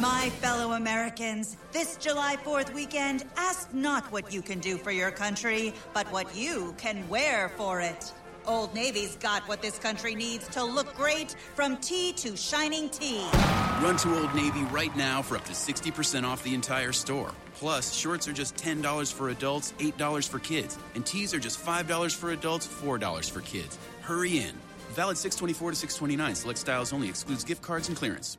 My fellow Americans, this July 4th weekend, ask not what you can do for your country, but what you can wear for it. Old Navy's got what this country needs to look great from tea to shining tea. Run to Old Navy right now for up to 60% off the entire store. Plus, shorts are just $10 for adults, $8 for kids, and tees are just $5 for adults, $4 for kids. Hurry in. Valid 624 to 629. Select styles only. Excludes gift cards and clearance.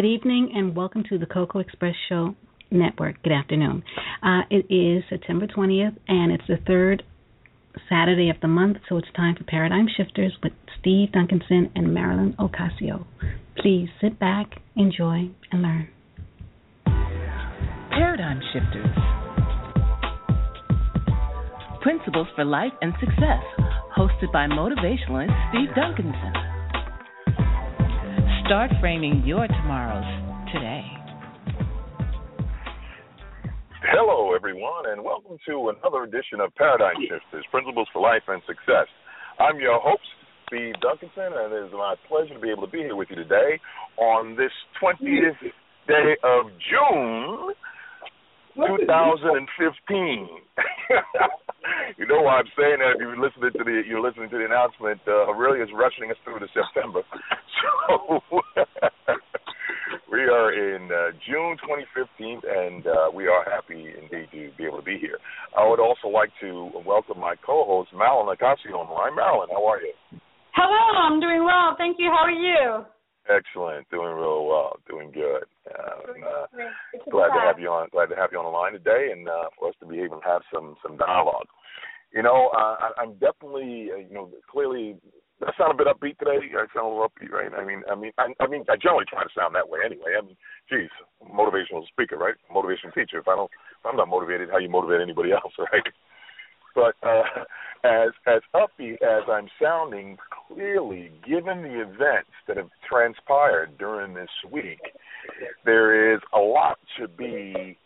Good evening and welcome to the Cocoa Express Show Network. Good afternoon. Uh, it is September 20th and it's the third Saturday of the month, so it's time for Paradigm Shifters with Steve Duncanson and Marilyn Ocasio. Please sit back, enjoy, and learn. Paradigm Shifters Principles for Life and Success, hosted by motivationalist Steve Duncanson. Start framing your tomorrows today. Hello, everyone, and welcome to another edition of Paradigm Shifters Principles for Life and Success. I'm your host, Steve Duncanson, and it is my pleasure to be able to be here with you today on this 20th day of June 2015. you know why I'm saying that? If you're listening to the you're listening to the announcement, uh, is rushing us through to September. So we are in uh, June 2015, and uh, we are happy indeed to be able to be here. I would also like to welcome my co-host Marilyn Ocasio on. Marilyn, how are you? Hello, I'm doing well. Thank you. How are you? Excellent, doing real well, doing good. Uh, uh, glad to have you on. Glad to have you on the line today, and uh, for us to be able to have some some dialogue. You know, uh, I, I'm definitely, uh, you know, clearly. I sound a bit upbeat today. I sound a little upbeat, right? I mean, I mean, I, I mean, I generally try to sound that way anyway. I mean, geez, motivational speaker, right? Motivational teacher. If I don't, if I'm not motivated, how you motivate anybody else, right? But uh, as as upbeat as I'm sounding, clearly, given the events that have transpired during this week, there is a lot to be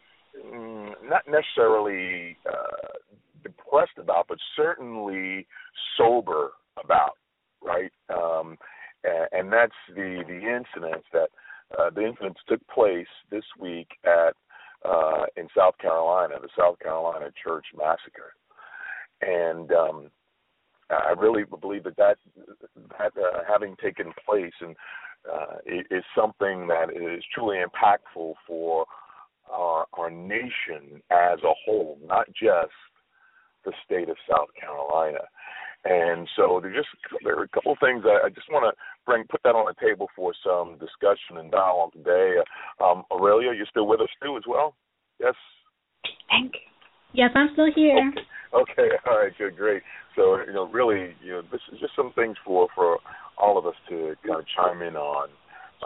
mm, not necessarily uh, depressed about, but certainly sober about, right? Um, and, that's the the incidents that uh, the incidents took place this week at uh, in South Carolina, the South Carolina church massacre and um, I really believe that that, that uh, having taken place and uh, is something that is truly impactful for our, our nation as a whole, not just the state of South Carolina. And so there just there are a couple of things I, just want to bring put that on the table for some discussion and dialogue today. Um, Aurelia, you still with us too as well? Yes. Thank you. Yes, I'm still here. Okay, all right, good, great. So you know, really, you know, this is just some things for for all of us to kind of chime in on,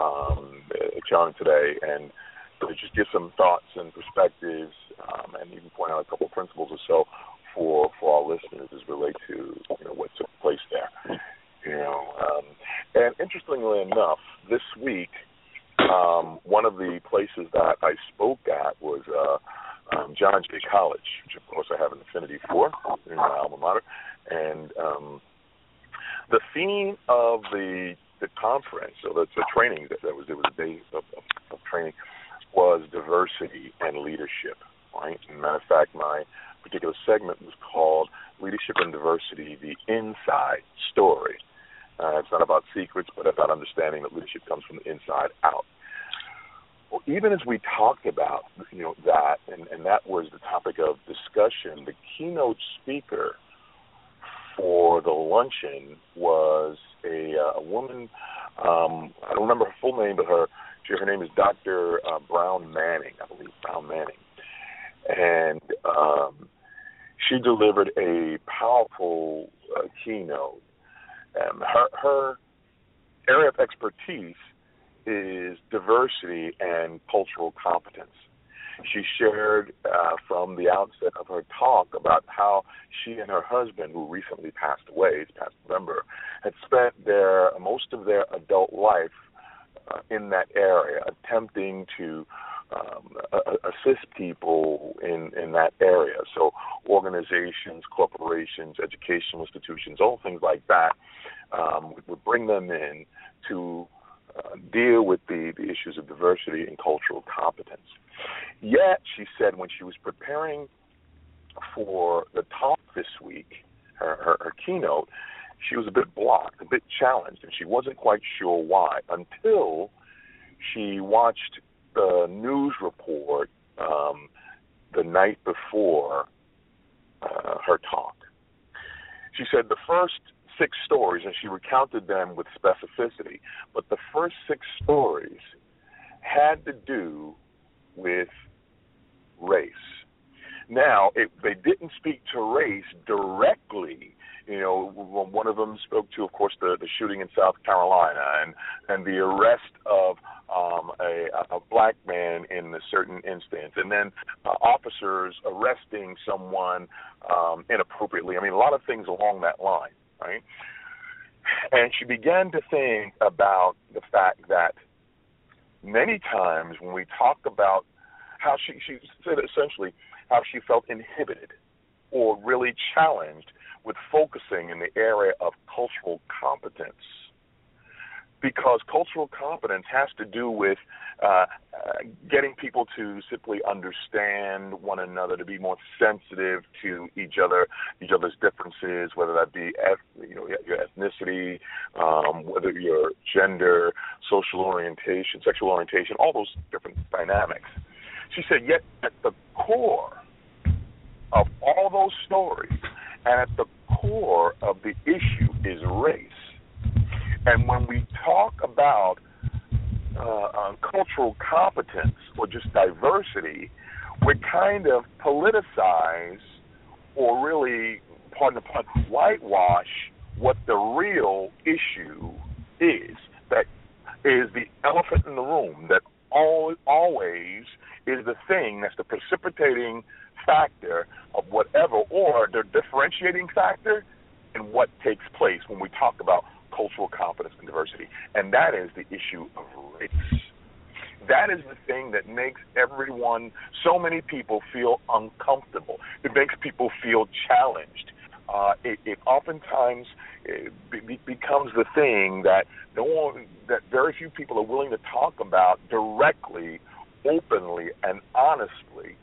um, chime today, and to just give some thoughts and perspectives, um, and even point out a couple of principles or so for for our listeners as relate to you know what took place there. You know, um, and interestingly enough, this week, um, one of the places that I spoke at was. Uh, um, John Jay College, which of course I have an affinity for in my alma mater, and um, the theme of the the conference, so that's the training that, that was there was a day of, of, of training, was diversity and leadership. Right, and matter of fact, my particular segment was called "Leadership and Diversity: The Inside Story." Uh, it's not about secrets, but about understanding that leadership comes from the inside out even as we talked about, you know, that, and, and that was the topic of discussion, the keynote speaker for the luncheon was a, uh, a woman. Um, I don't remember her full name, but her she, her name is Dr. Uh, Brown Manning, I believe Brown Manning, and um, she delivered a powerful uh, keynote Um, her her area of expertise is diversity and cultural competence. She shared uh, from the outset of her talk about how she and her husband, who recently passed away, this past November, had spent their most of their adult life uh, in that area, attempting to um, assist people in in that area. So organizations, corporations, educational institutions, all things like that, um, would bring them in to uh, deal with the, the issues of diversity and cultural competence. Yet, she said when she was preparing for the talk this week, her, her, her keynote, she was a bit blocked, a bit challenged, and she wasn't quite sure why until she watched the news report um, the night before uh, her talk. She said the first six stories, and she recounted them with specificity, but the first six stories had to do with race. Now, it, they didn't speak to race directly. You know, one of them spoke to, of course, the, the shooting in South Carolina and and the arrest of um, a, a black man in a certain instance, and then uh, officers arresting someone um, inappropriately. I mean, a lot of things along that line, right? And she began to think about the fact that many times when we talk about how she she said essentially how she felt inhibited or really challenged with focusing in the area of cultural competence because cultural competence has to do with uh, uh, getting people to simply understand one another, to be more sensitive to each other, each other's differences, whether that be you know your ethnicity, um, whether your gender, social orientation, sexual orientation, all those different dynamics. She said, yet at the core of all those stories, and at the core of the issue is race. And when we talk about uh, uh, cultural competence or just diversity, we kind of politicize or really, pardon the pun, whitewash what the real issue is. That is the elephant in the room that all, always is the thing that's the precipitating factor of whatever, or the differentiating factor in what takes place when we talk about cultural competence and diversity. And that is the issue of race. That is the thing that makes everyone, so many people feel uncomfortable. It makes people feel challenged. Uh, it, it oftentimes it be, becomes the thing that no one, that very few people are willing to talk about directly, openly, and honestly,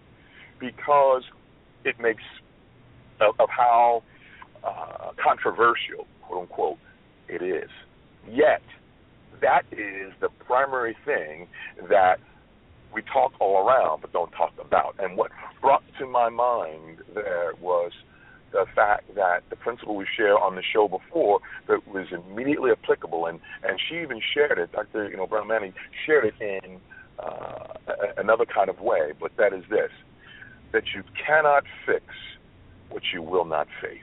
because it makes of, of how uh, controversial, quote unquote, it is. Yet, that is the primary thing that we talk all around but don't talk about. And what brought to my mind there was the fact that the principle we shared on the show before that was immediately applicable, and and she even shared it. Dr. You know Brown Manning shared it in uh, another kind of way, but that is this: that you cannot fix what you will not face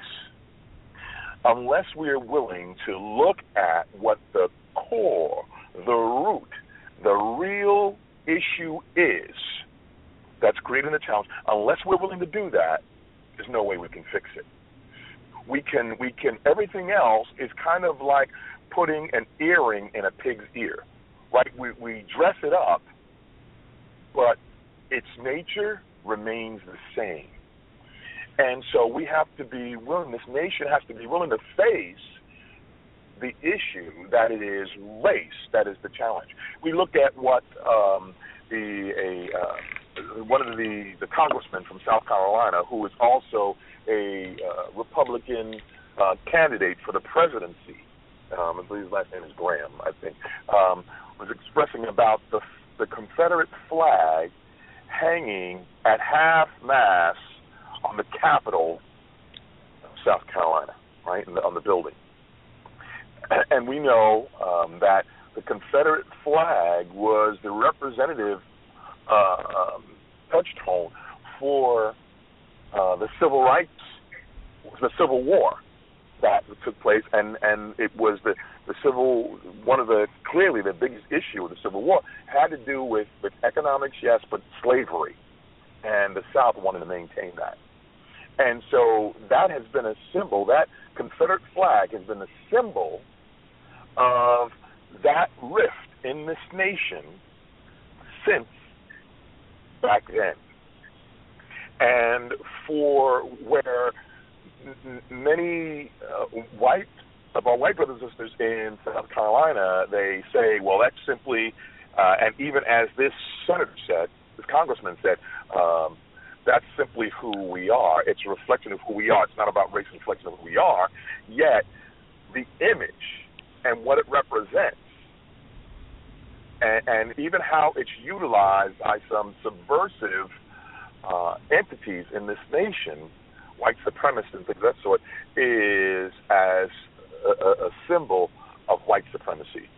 unless we are willing to look at what the core, the root, the real issue is that's creating the challenge, unless we're willing to do that, there's no way we can fix it. We can we can everything else is kind of like putting an earring in a pig's ear. Right? We we dress it up, but its nature remains the same. And so we have to be willing, this nation has to be willing to face the issue that it is race that is the challenge. We look at what um, the a uh, one of the the congressmen from South Carolina, who is also a uh, Republican uh, candidate for the presidency. Um, I believe his last name is Graham. I think um, was expressing about the the Confederate flag hanging at half mast on the Capitol of South Carolina, right, the, on the building. And we know um, that the Confederate flag was the representative uh, um, touchstone for uh, the civil rights, the Civil War, that took place, and and it was the the civil one of the clearly the biggest issue of the Civil War had to do with with economics, yes, but slavery, and the South wanted to maintain that, and so that has been a symbol. That Confederate flag has been a symbol of that rift in this nation since back then, and for where many uh, white of our white brothers and sisters in South Carolina, they say, well, that's simply, uh, and even as this senator said, this congressman said, um, that's simply who we are. It's a reflection of who we are. It's not about race, reflection of who we are. Yet, the image and what it represents, and, and even how it's utilized by some subversive uh, entities in this nation white supremacists and things of that sort is as a, a symbol of white supremacy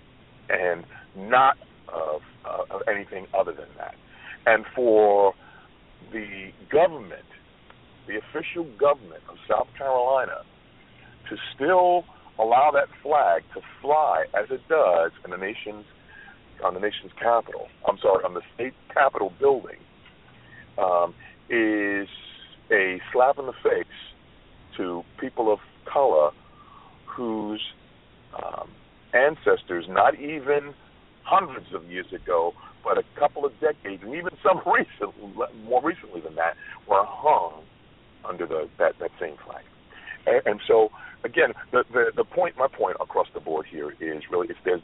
and not of, uh, of anything other than that. And for the government, the official government of South Carolina, to still allow that flag to fly as it does in the nation's on the nation's capital. I'm sorry, on the state capitol building, um, is a slap in the face to people of color whose um, ancestors, not even hundreds of years ago, but a couple of decades, and even some recent, more recently than that, were hung under the, that that same flag. And, and so, again, the, the the point, my point across the board here is really, if there's,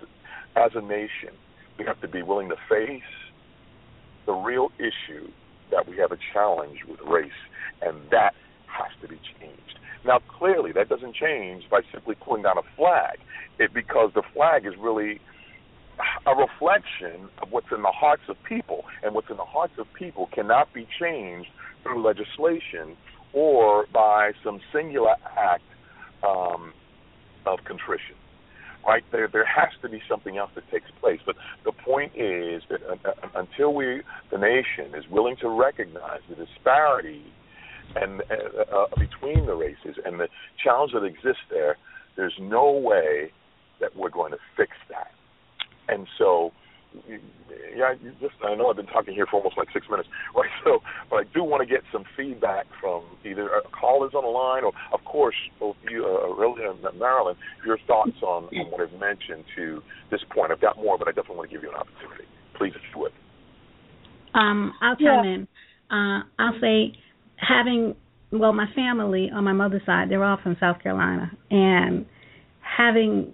as a nation, we have to be willing to face the real issue that we have a challenge with race and that has to be changed. Now, clearly, that doesn't change by simply pulling down a flag, it, because the flag is really a reflection of what's in the hearts of people, and what's in the hearts of people cannot be changed through legislation or by some singular act um, of contrition. Right there, there has to be something else that takes place. But the point is that uh, uh until we, the nation, is willing to recognize the disparity and uh, uh, between the races and the challenge that exists there, there's no way that we're going to fix that. And so, yeah, you just I know I've been talking here for almost like six minutes, right? So, but I do want to get some feedback from either callers on the line or, of course, both you, uh, Aurelia and Marilyn, your thoughts on, on what I've mentioned to this point. I've got more, but I definitely want to give you an opportunity. Please, if you would. Um, I'll chime yeah. in. Uh, I'll say having well, my family on my mother's side, they're all from South Carolina, and having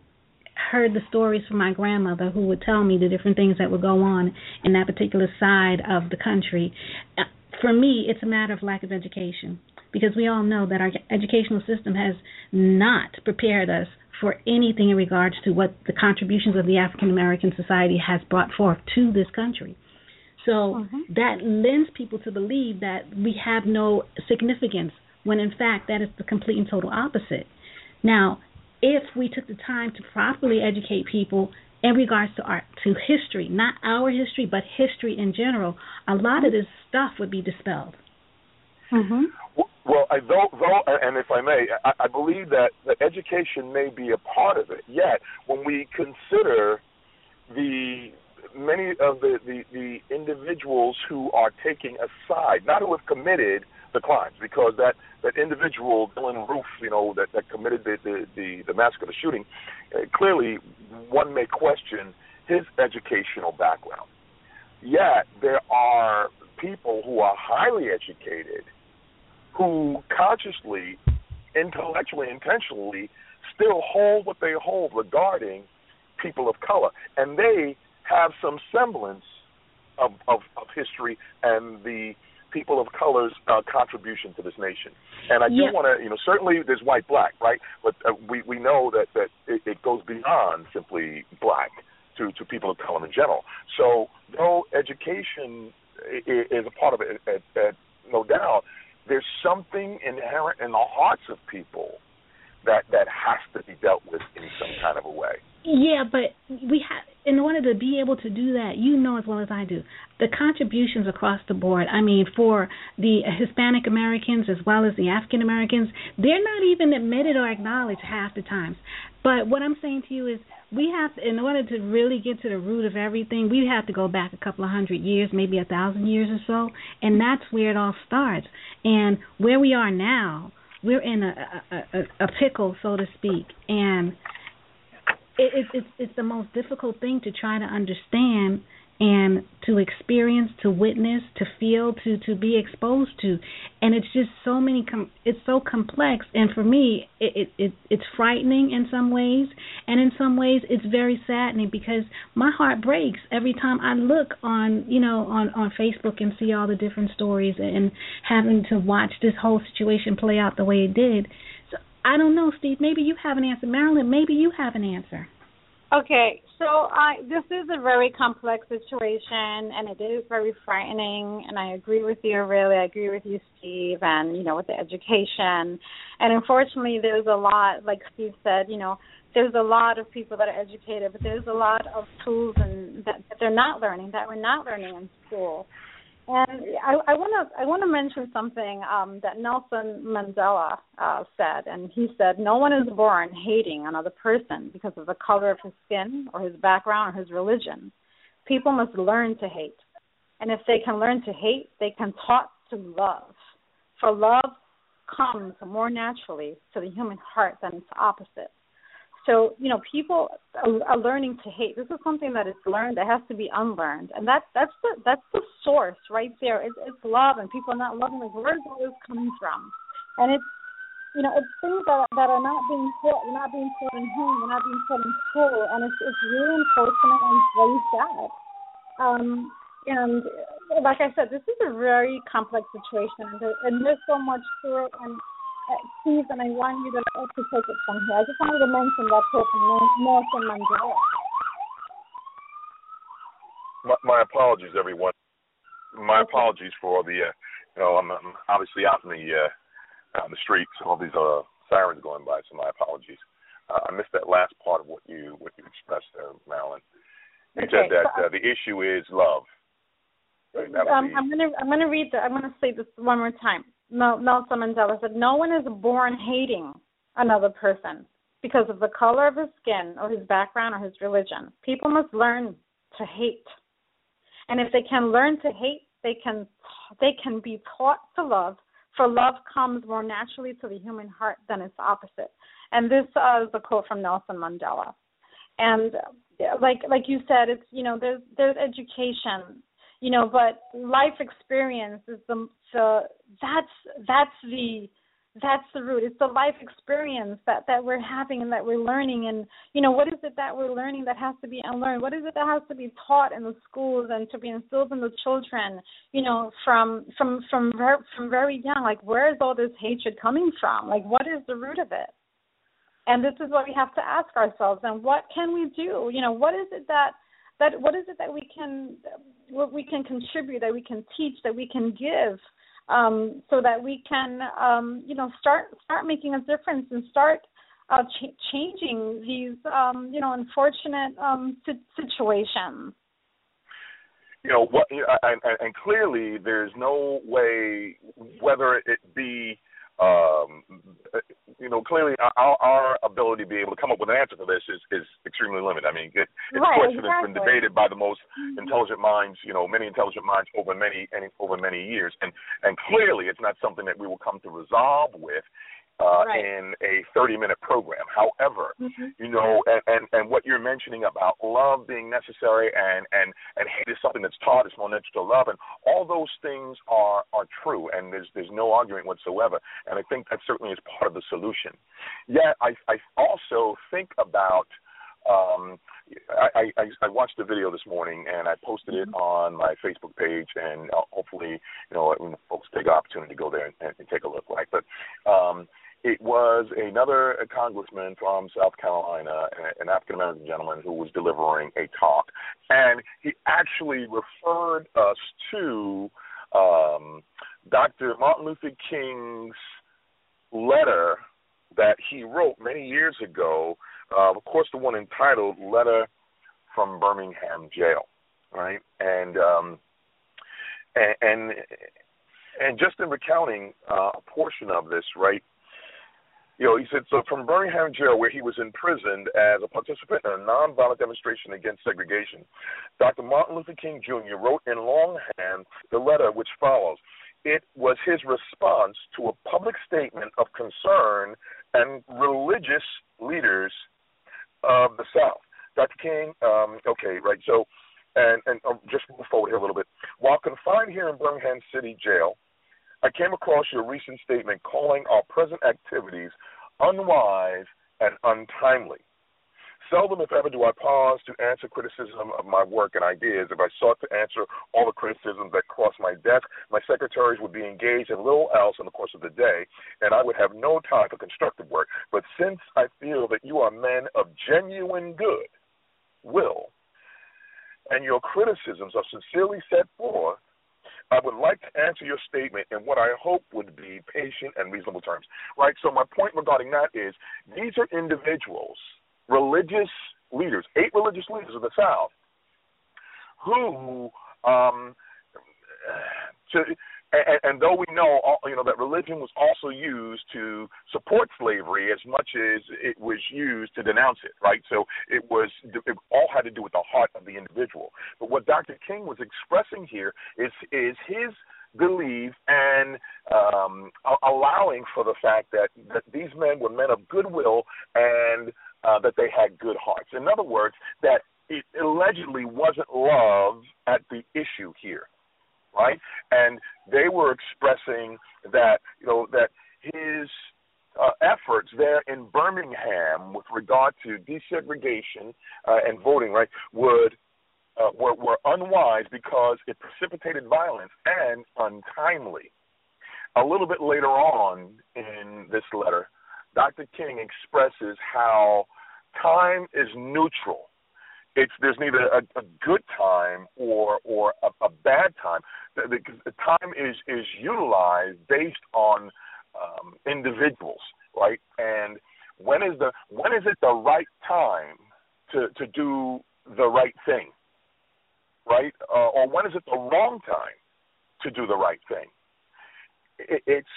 heard the stories from my grandmother who would tell me the different things that would go on in that particular side of the country uh, for me it's a matter of lack of education because we all know that our educational system has not prepared us for anything in regards to what the contributions of the African American society has brought forth to this country. So mm-hmm. that lends people to believe that we have no significance when in fact that is the complete and total opposite. Now, if we took the time to properly educate people in regards to our to history, not our history, but history in general, a lot of this stuff would be dispelled. Mm-hmm. Well, I, though, though, and if I may, I, I believe that, that education may be a part of it. Yet, when we consider the many of the, the, the individuals who are taking a side, not who have committed the crimes, because that, that individual, Dylann Roof, you know, that, that committed the, the, the, the massacre, the shooting, uh, clearly one may question his educational background. Yet there are people who are highly educated who consciously, intellectually, intentionally still hold what they hold regarding people of color. And they have some semblance of, of, of history and the people of color's uh, contribution to this nation. And I do yeah. want to, you know, certainly there's white, black, right? But uh, we we know that that it, it goes beyond simply black to to people of color in general. So though education is a part of it, at, at, no doubt, there's something inherent in the hearts of people that that has to be dealt with in some kind of a way. Yeah, but we have in order to be able to do that, you know as well as I do, the contributions across the board. I mean, for the Hispanic Americans as well as the African Americans, they're not even admitted or acknowledged half the times. But what I'm saying to you is, we have, in order to really get to the root of everything, we have to go back a couple of hundred years, maybe a thousand years or so, and that's where it all starts. And where we are now, we're in a a, a, a pickle, so to speak, and it, it, it's it's the most difficult thing to try to understand and to experience, to witness, to feel, to to be exposed to, and it's just so many. Com- it's so complex, and for me, it, it it it's frightening in some ways, and in some ways, it's very saddening because my heart breaks every time I look on you know on on Facebook and see all the different stories and having to watch this whole situation play out the way it did. I don't know, Steve. Maybe you have an answer, Marilyn. Maybe you have an answer. Okay, so I this is a very complex situation, and it is very frightening. And I agree with you, really. I agree with you, Steve, and you know, with the education. And unfortunately, there's a lot, like Steve said, you know, there's a lot of people that are educated, but there's a lot of tools and that, that they're not learning, that we're not learning in school. And I want to I want to mention something um, that Nelson Mandela uh, said, and he said, "No one is born hating another person because of the color of his skin or his background or his religion. People must learn to hate, and if they can learn to hate, they can taught to love. For love comes more naturally to the human heart than its opposite. So you know, people are, learning to hate. This is something that is learned that has to be unlearned, and that's that's the that's the source right there. It's, it's love, and people are not loving. Like, where's all this coming from? And it's you know, it's things that that are not being taught. They're not being taught in home. They're not being taught in school, and it's it's really unfortunate and very sad. Um, and like I said, this is a very complex situation, and, there, and there's so much to it. And please, and I want you to, to take it from here. I just wanted to mention that from Nelson Mandela. My, my apologies, everyone. My okay. apologies for the, uh, you know, I'm, I'm obviously out in the uh, out in the streets, all these uh, sirens going by, so my apologies. Uh, I missed that last part of what you what you expressed there, Marilyn. You okay, said that uh, the issue is love. Um, I'm gonna I'm gonna read the I'm gonna say this one more time. Nelson Mandela said, No one is born hating another person because of the color of his skin or his background or his religion. People must learn to hate. And if they can learn to hate, they can they can be taught to love, for love comes more naturally to the human heart than its opposite. And this uh, is a quote from Nelson Mandela. And like like you said, it's you know there's there's education you know but life experience is the the that's that's the that's the root. It's the life experience that that we're having and that we're learning. And you know what is it that we're learning that has to be unlearned? What is it that has to be taught in the schools and to be instilled in the children you know from from from from very young? Like where is all this hatred coming from? Like what is the root of it? And this is what we have to ask ourselves. And what can we do? You know what is it that that what is it that we can what we can contribute that we can teach that we can give um, so that we can um, you know start start making a difference and start uh, ch- changing these um, you know unfortunate um, situations? You know what and, and clearly there's no way whether it be um, you know, clearly our, our ability to be able to come up with an answer for this is, is extremely limited. I mean, it, it's right, a question exactly. that's been debated by the most mm-hmm. intelligent minds, you know, many intelligent minds over many over many years, and and clearly it's not something that we will come to resolve with uh, right. in a 30 minute program. However, mm-hmm. you know, and, and, and what you're mentioning about love being necessary and, and, and hate is something that's taught, it's more natural to love, and all those things are, are true, and there's, there's no argument whatsoever. And I think that certainly is part of the solution. Yet, I, I also think about um, I, I, I watched the video this morning and I posted it mm-hmm. on my Facebook page, and uh, hopefully, you know, folks take the opportunity to go there and, and take a look. Right, but um, it was another congressman from South Carolina, an African American gentleman who was delivering a talk, and he actually referred us to um, Dr. Martin Luther King's letter that he wrote many years ago. Uh, of course, the one entitled "Letter from Birmingham jail, right? And um, and and, and just in recounting uh, a portion of this, right? You know, he said so from Birmingham jail, where he was imprisoned as a participant in a nonviolent demonstration against segregation. Dr. Martin Luther King Jr. wrote in longhand the letter which follows. It was his response to a public statement of concern and religious leaders of the South. Dr. King, um, okay, right. So, and and um, just move forward here a little bit. While confined here in Birmingham City Jail, I came across your recent statement calling our present activities unwise and untimely. Seldom, if ever, do I pause to answer criticism of my work and ideas. If I sought to answer all the criticisms that crossed my desk, my secretaries would be engaged in little else in the course of the day, and I would have no time for constructive work. But since I feel that you are men of genuine good will, and your criticisms are sincerely set forth, I would like to answer your statement in what I hope would be patient and reasonable terms. Right? So, my point regarding that is these are individuals, religious leaders, eight religious leaders of the South, who, um, to, and, and though we know, you know, that religion was also used to support slavery as much as it was used to denounce it, right? So it was, it all had to do with the heart of the individual. But what Dr. King was expressing here is is his belief and um, allowing for the fact that, that these men were men of goodwill and uh, that they had good hearts. In other words, that it allegedly wasn't love at the issue here right? And they were expressing that you know that his uh, efforts there in Birmingham with regard to desegregation uh, and voting, right, would uh, were, were unwise because it precipitated violence and untimely. A little bit later on in this letter, Dr. King expresses how time is neutral it's there's neither a, a good time or or a, a bad time. The, the, the time is is utilized based on um, individuals, right? And when is the when is it the right time to to do the right thing, right? Uh, or when is it the wrong time to do the right thing? It, it's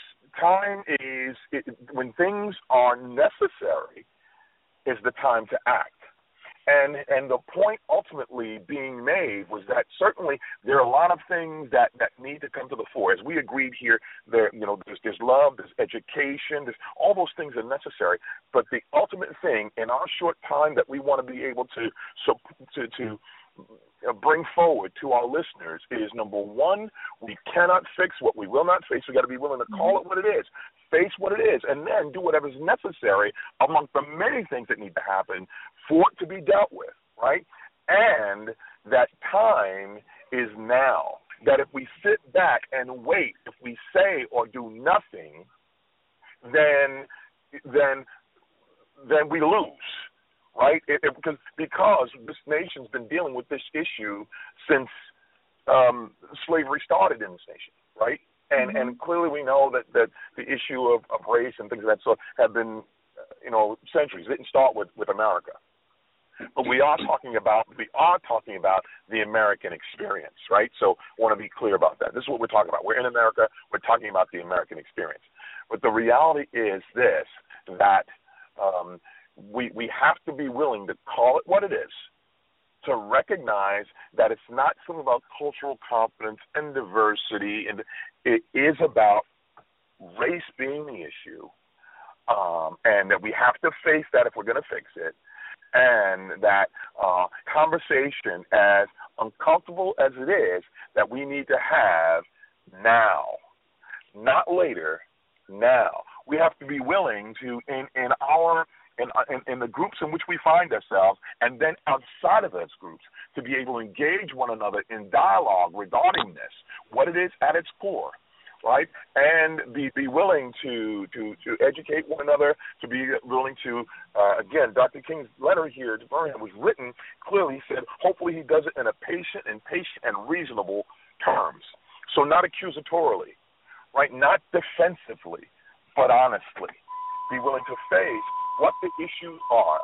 time is it, when things are necessary is the time to act and and the point ultimately being made was that certainly there are a lot of things that that need to come to the fore. As we agreed here, there you know there's there's love, there's education, there's all those things are necessary. But the ultimate thing in our short time that we want to be able to so to to uh, bring forward to our listeners is number one, we cannot fix what we will not face. We got to be willing to call it what it is, face what it is, and then do whatever is necessary among the many things that need to happen for it to be dealt with, right? And that time is now. That if we sit back and wait, if we say or do nothing, then then then we lose right? It, it, because because this nation's been dealing with this issue since um, slavery started in this nation, right? And mm-hmm. and clearly we know that that the issue of, of race and things of that sort have been, you know, centuries. It didn't start with with America, but we are talking about we are talking about the American experience, right? So I want to be clear about that. This is what we're talking about. We're in America. We're talking about the American experience. But the reality is this: that um, we we have to be willing to call it what it is, to recognize that it's not something about cultural competence and diversity, and it is about race being the issue, um, and that we have to face that if we're going to fix it, and that uh, conversation, as uncomfortable as it is, that we need to have now, not later, now. We have to be willing to, in in our in, in, in the groups in which we find ourselves, and then outside of those groups, to be able to engage one another in dialogue regarding this, what it is at its core, right? And be be willing to to to educate one another, to be willing to uh, again, Dr. King's letter here to Birmingham was written clearly. Said, hopefully, he does it in a patient and patient and reasonable terms, so not accusatorily, right? Not defensively, but honestly. Be willing to face what the issues are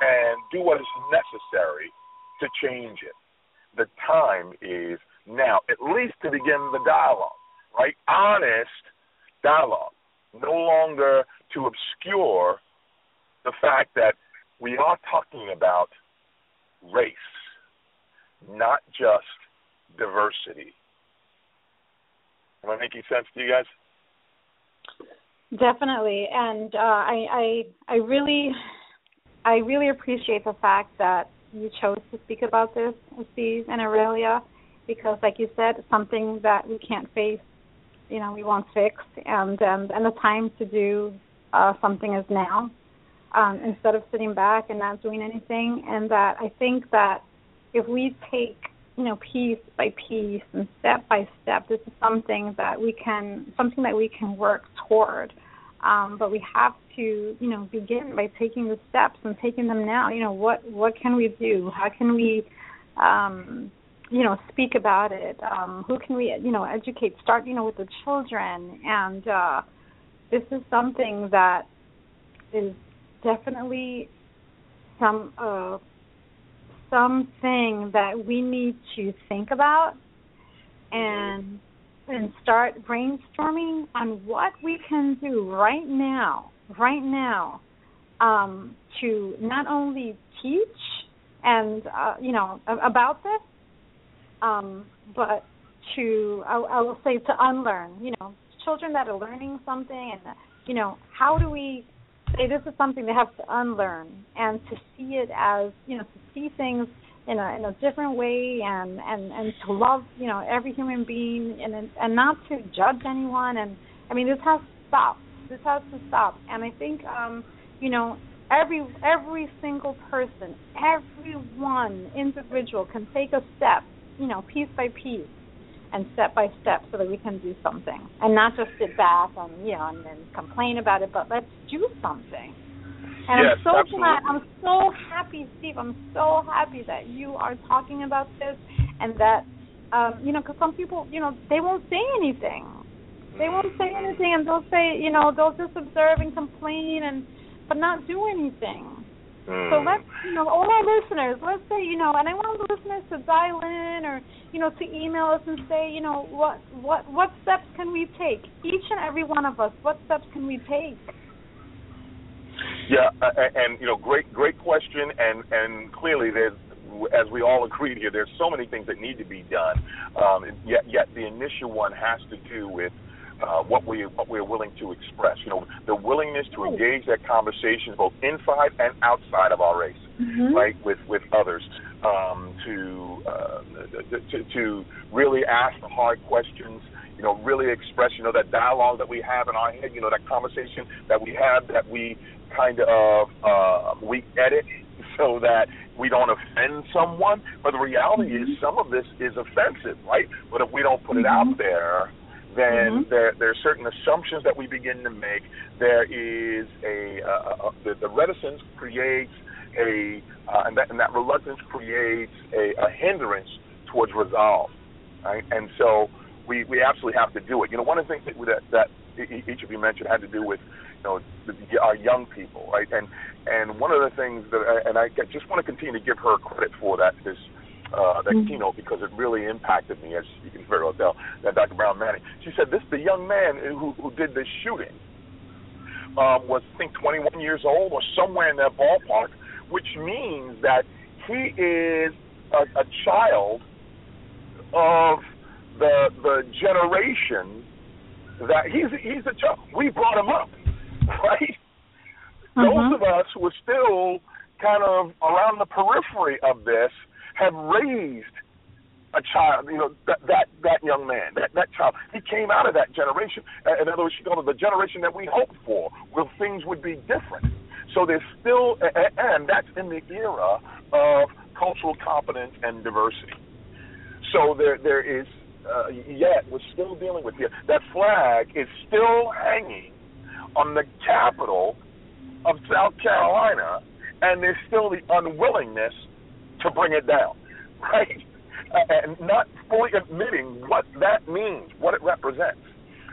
and do what is necessary to change it. The time is now, at least to begin the dialogue, right? Honest dialogue, no longer to obscure the fact that we are talking about race, not just diversity. Am I making sense to you guys? Definitely, and uh, I, I I really I really appreciate the fact that you chose to speak about this, with Steve and Aurelia, because, like you said, it's something that we can't face. You know, we won't fix, and and and the time to do uh, something is now, um, instead of sitting back and not doing anything. And that I think that if we take you know piece by piece and step by step, this is something that we can something that we can work toward. Um, but we have to, you know, begin by taking the steps and taking them now. You know, what what can we do? How can we, um, you know, speak about it? Um, who can we, you know, educate? Start, you know, with the children. And uh, this is something that is definitely some uh, something that we need to think about and and start brainstorming on what we can do right now, right now, um, to not only teach and uh, you know about this, um, but to I, I will say to unlearn. You know, children that are learning something, and you know, how do we say this is something they have to unlearn and to see it as you know to see things in a in a different way and and and to love you know every human being and and not to judge anyone and I mean this has to stop this has to stop and I think um you know every every single person every one individual can take a step you know piece by piece and step by step so that we can do something and not just sit back and you know and then complain about it but let's do something and yes, I'm so absolutely. glad. I'm so happy, Steve. I'm so happy that you are talking about this, and that um, you know, because some people, you know, they won't say anything. They won't say anything, and they'll say, you know, they'll just observe and complain, and but not do anything. Mm. So let's, you know, all our listeners, let's say, you know, and I want the listeners to dial in or, you know, to email us and say, you know, what what what steps can we take? Each and every one of us, what steps can we take? Yeah, uh, and you know, great, great question, and and clearly there's, as we all agreed here, there's so many things that need to be done. Um, yet, yet the initial one has to do with uh, what we what we're willing to express. You know, the willingness to engage that conversation both inside and outside of our race, mm-hmm. right, with with others. Um, to, uh, to to really ask the hard questions, you know, really express, you know, that dialogue that we have in our head, you know, that conversation that we have that we kind of uh, we edit so that we don't offend someone. But the reality is, some of this is offensive, right? But if we don't put it out there, then Mhm. there there are certain assumptions that we begin to make. There is a, uh, uh, the, the reticence creates a uh, and, that, and that reluctance creates a, a hindrance towards resolve, right? And so we we absolutely have to do it. You know, one of the things that that, that each of you mentioned had to do with you know the, our young people, right? And and one of the things that and I just want to continue to give her credit for that this uh, that Mhm. keynote because it really impacted me, as you can very well tell. That Dr. Brown Manning, she said this: the young man who who did this shooting um, was I think 21 years old or somewhere in that ballpark, which means that he is a, a child of the the generation that he's he's a child. We brought him up, right? Those Mhm. of us who are still kind of around the periphery of this have raised a child, you know, that that that young man, that that child. He came out of that generation. Uh, In other words, she called it the generation that we hoped for, where things would be different. So there's still, and that's in the era of cultural competence and diversity. So there there is, uh, yet we're still dealing with here. That flag is still hanging on the capital of South Carolina, and there's still the unwillingness to bring it down, right? Uh, and not fully admitting what that means, what it represents,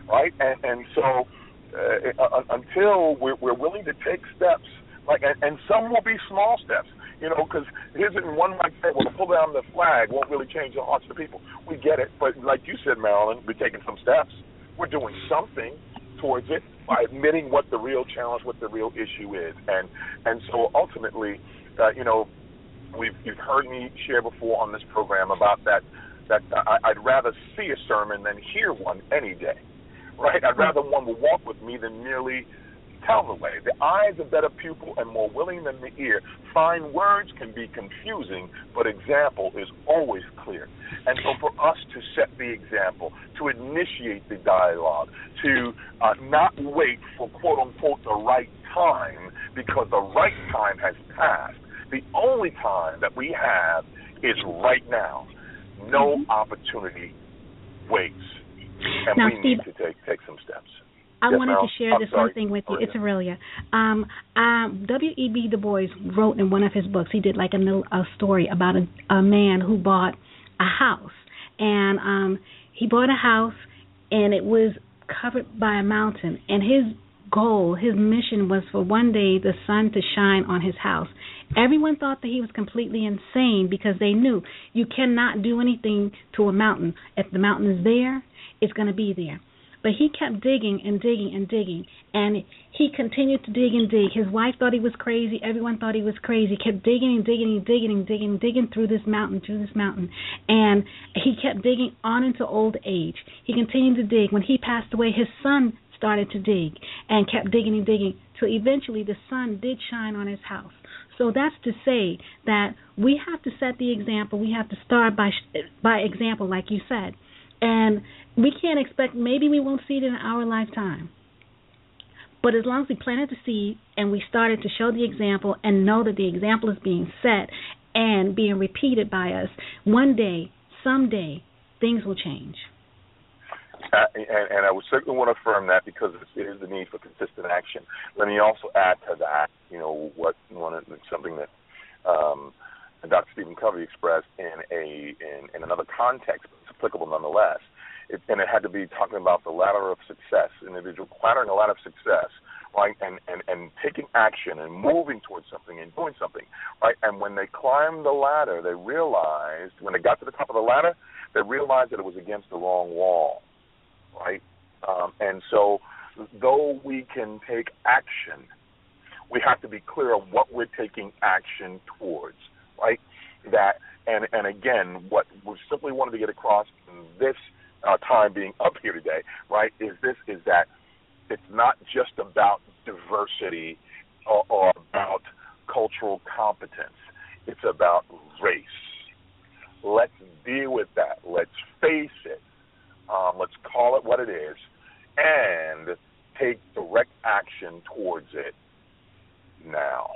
right? And and so uh, uh, until we're, we're willing to take steps Like, and, and some will be small steps. You know, because here's one might say, well, pull down the flag won't really change the hearts of the people. We get it, but like you said, Marilyn, we're taking some steps. We're doing something towards it by admitting what the real challenge, what the real issue is, and and so ultimately, uh, you know, we've you've heard me share before on this program about that that I, I'd rather see a sermon than hear one any day, right? I'd rather one will walk with me than merely tell the way. The eye is a better pupil and more willing than the ear. Fine words can be confusing, but example is always clear. And so for us to set the example, to initiate the dialogue, to uh, not wait for quote unquote the right time because the right time has passed. The only time that we have is right now. No mm-hmm. opportunity waits. And now, we Steve, need to take, take some steps. I yes, wanted to share this I'm one sorry. thing with you. Oh, It's. Aurelia. Um, um, W.E.B. Du Bois wrote in one of his books, he did like a, little- a story about a, a man who bought a house. And um, he bought a house, and it was covered by a mountain. And his goal, his mission was for one day the sun to shine on his house. Everyone thought that he was completely insane because they knew you cannot do anything to a mountain. If the mountain is there, it's going to be there. But he kept digging and digging and digging, and he continued to dig and dig. His wife thought he was crazy. Everyone thought he was crazy. He kept digging and digging and digging and digging and digging through this mountain, through this mountain, and he kept digging on into old age. He continued to dig. When he passed away, his son started to dig and kept digging and digging till eventually the sun did shine on his house. So that's to say that we have to set the example. We have to start by by example, like you said, and we can't expect. Maybe we won't see it in our lifetime, but as long as we planted the seed and we started to show the example and know that the example is being set and being repeated by us, one day, someday, things will change. Uh, and, and I would certainly want to affirm that because it is the need for consistent action. Let me also add to that, you know, what one something that um, Dr. Stephen Covey expressed in a in, in another context, but it's applicable nonetheless. It, and it had to be talking about the ladder of success, individual clattering a ladder of success, right? And, and and taking action and moving towards something and doing something, right? And when they climbed the ladder, they realized when they got to the top of the ladder, they realized that it was against the wrong wall right? Um, and so, though we can take action, we have to be clear on what we're taking action towards, right? That and and again, what we simply wanted to get across in this uh, time being up here today, right, is this is that it's not just about diversity or, or about cultural competence. It's about race. Let's deal with that. Let's face it. Um, let's call it what it is, and take direct action towards it now.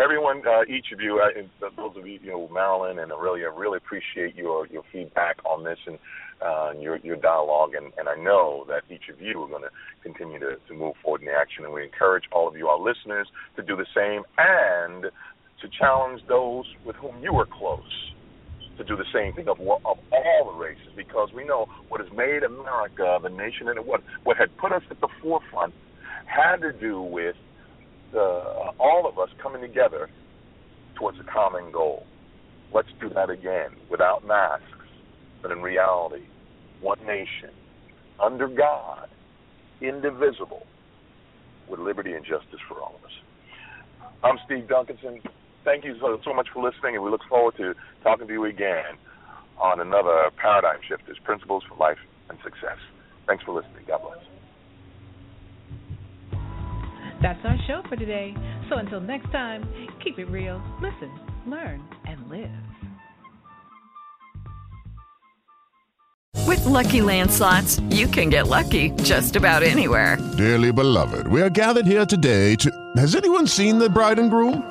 Everyone, uh, each of you, uh, those of you, you know, Marilyn and Aurelia, really appreciate your your feedback on this and uh, your your dialogue, and, and I know that each of you are going to continue to, to move forward in the action, and we encourage all of you, our listeners, to do the same and to challenge those with whom you are close to do the same thing of, of all the races because we know what has made America the nation and what what had put us at the forefront had to do with the, all of us coming together towards a common goal. Let's do that again without masks, but in reality, one nation, under God, indivisible, with liberty and justice for all of us. I'm Steve Duncanson thank you so, so much for listening, and we look forward to talking to you again on another Paradigm Shifters Principles for Life and Success. Thanks for listening. God bless. That's our show for today. So until next time, keep it real, listen, learn, and live. With Lucky Land slots, you can get lucky just about anywhere. Dearly beloved, we are gathered here today to. Has anyone seen the bride and groom?